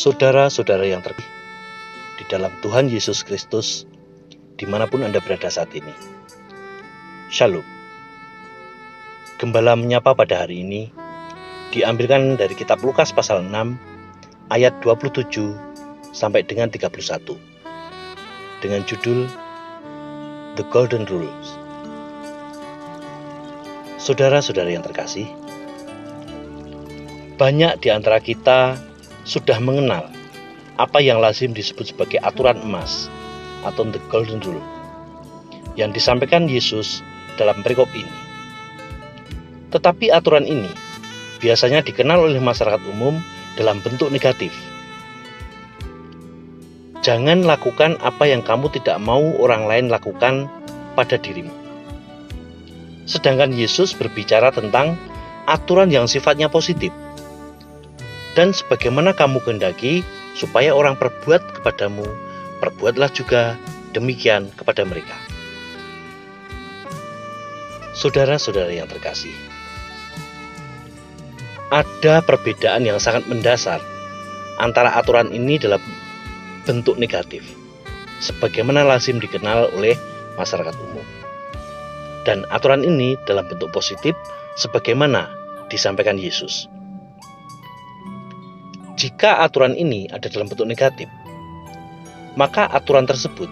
Saudara-saudara yang terkasih di dalam Tuhan Yesus Kristus, di mana pun Anda berada saat ini. Shalom. Gembala menyapa pada hari ini diambilkan dari kitab Lukas pasal 6 ayat 27 sampai dengan 31 dengan judul The Golden Rules. Saudara-saudara yang terkasih, banyak di antara kita sudah mengenal apa yang lazim disebut sebagai aturan emas atau the golden rule yang disampaikan Yesus dalam perikop ini. Tetapi aturan ini biasanya dikenal oleh masyarakat umum dalam bentuk negatif. Jangan lakukan apa yang kamu tidak mau orang lain lakukan pada dirimu. Sedangkan Yesus berbicara tentang aturan yang sifatnya positif dan sebagaimana kamu kehendaki supaya orang perbuat kepadamu, perbuatlah juga demikian kepada mereka. Saudara-saudara yang terkasih, ada perbedaan yang sangat mendasar antara aturan ini dalam bentuk negatif, sebagaimana lazim dikenal oleh masyarakat umum. Dan aturan ini dalam bentuk positif, sebagaimana disampaikan Yesus. Jika aturan ini ada dalam bentuk negatif, maka aturan tersebut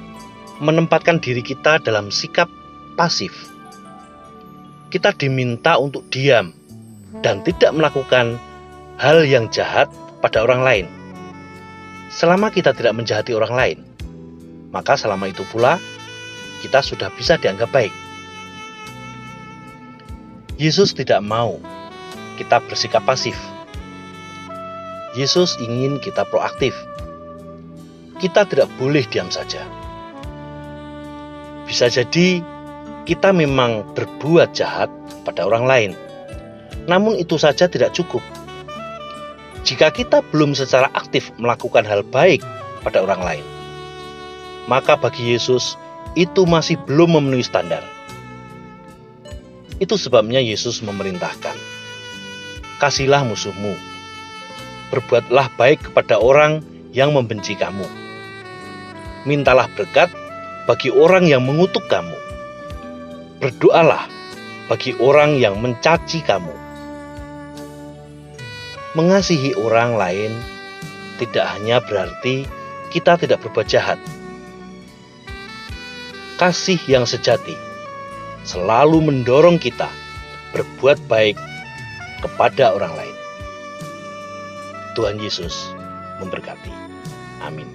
menempatkan diri kita dalam sikap pasif. Kita diminta untuk diam dan tidak melakukan hal yang jahat pada orang lain. Selama kita tidak menjahati orang lain, maka selama itu pula kita sudah bisa dianggap baik. Yesus tidak mau kita bersikap pasif Yesus ingin kita proaktif. Kita tidak boleh diam saja. Bisa jadi kita memang berbuat jahat pada orang lain, namun itu saja tidak cukup. Jika kita belum secara aktif melakukan hal baik pada orang lain, maka bagi Yesus itu masih belum memenuhi standar. Itu sebabnya Yesus memerintahkan, "Kasihlah musuhmu, berbuatlah baik kepada orang yang membenci kamu. Mintalah berkat bagi orang yang mengutuk kamu. Berdoalah bagi orang yang mencaci kamu. Mengasihi orang lain tidak hanya berarti kita tidak berbuat jahat. Kasih yang sejati selalu mendorong kita berbuat baik kepada orang lain. Tuhan Yesus memberkati. Amin.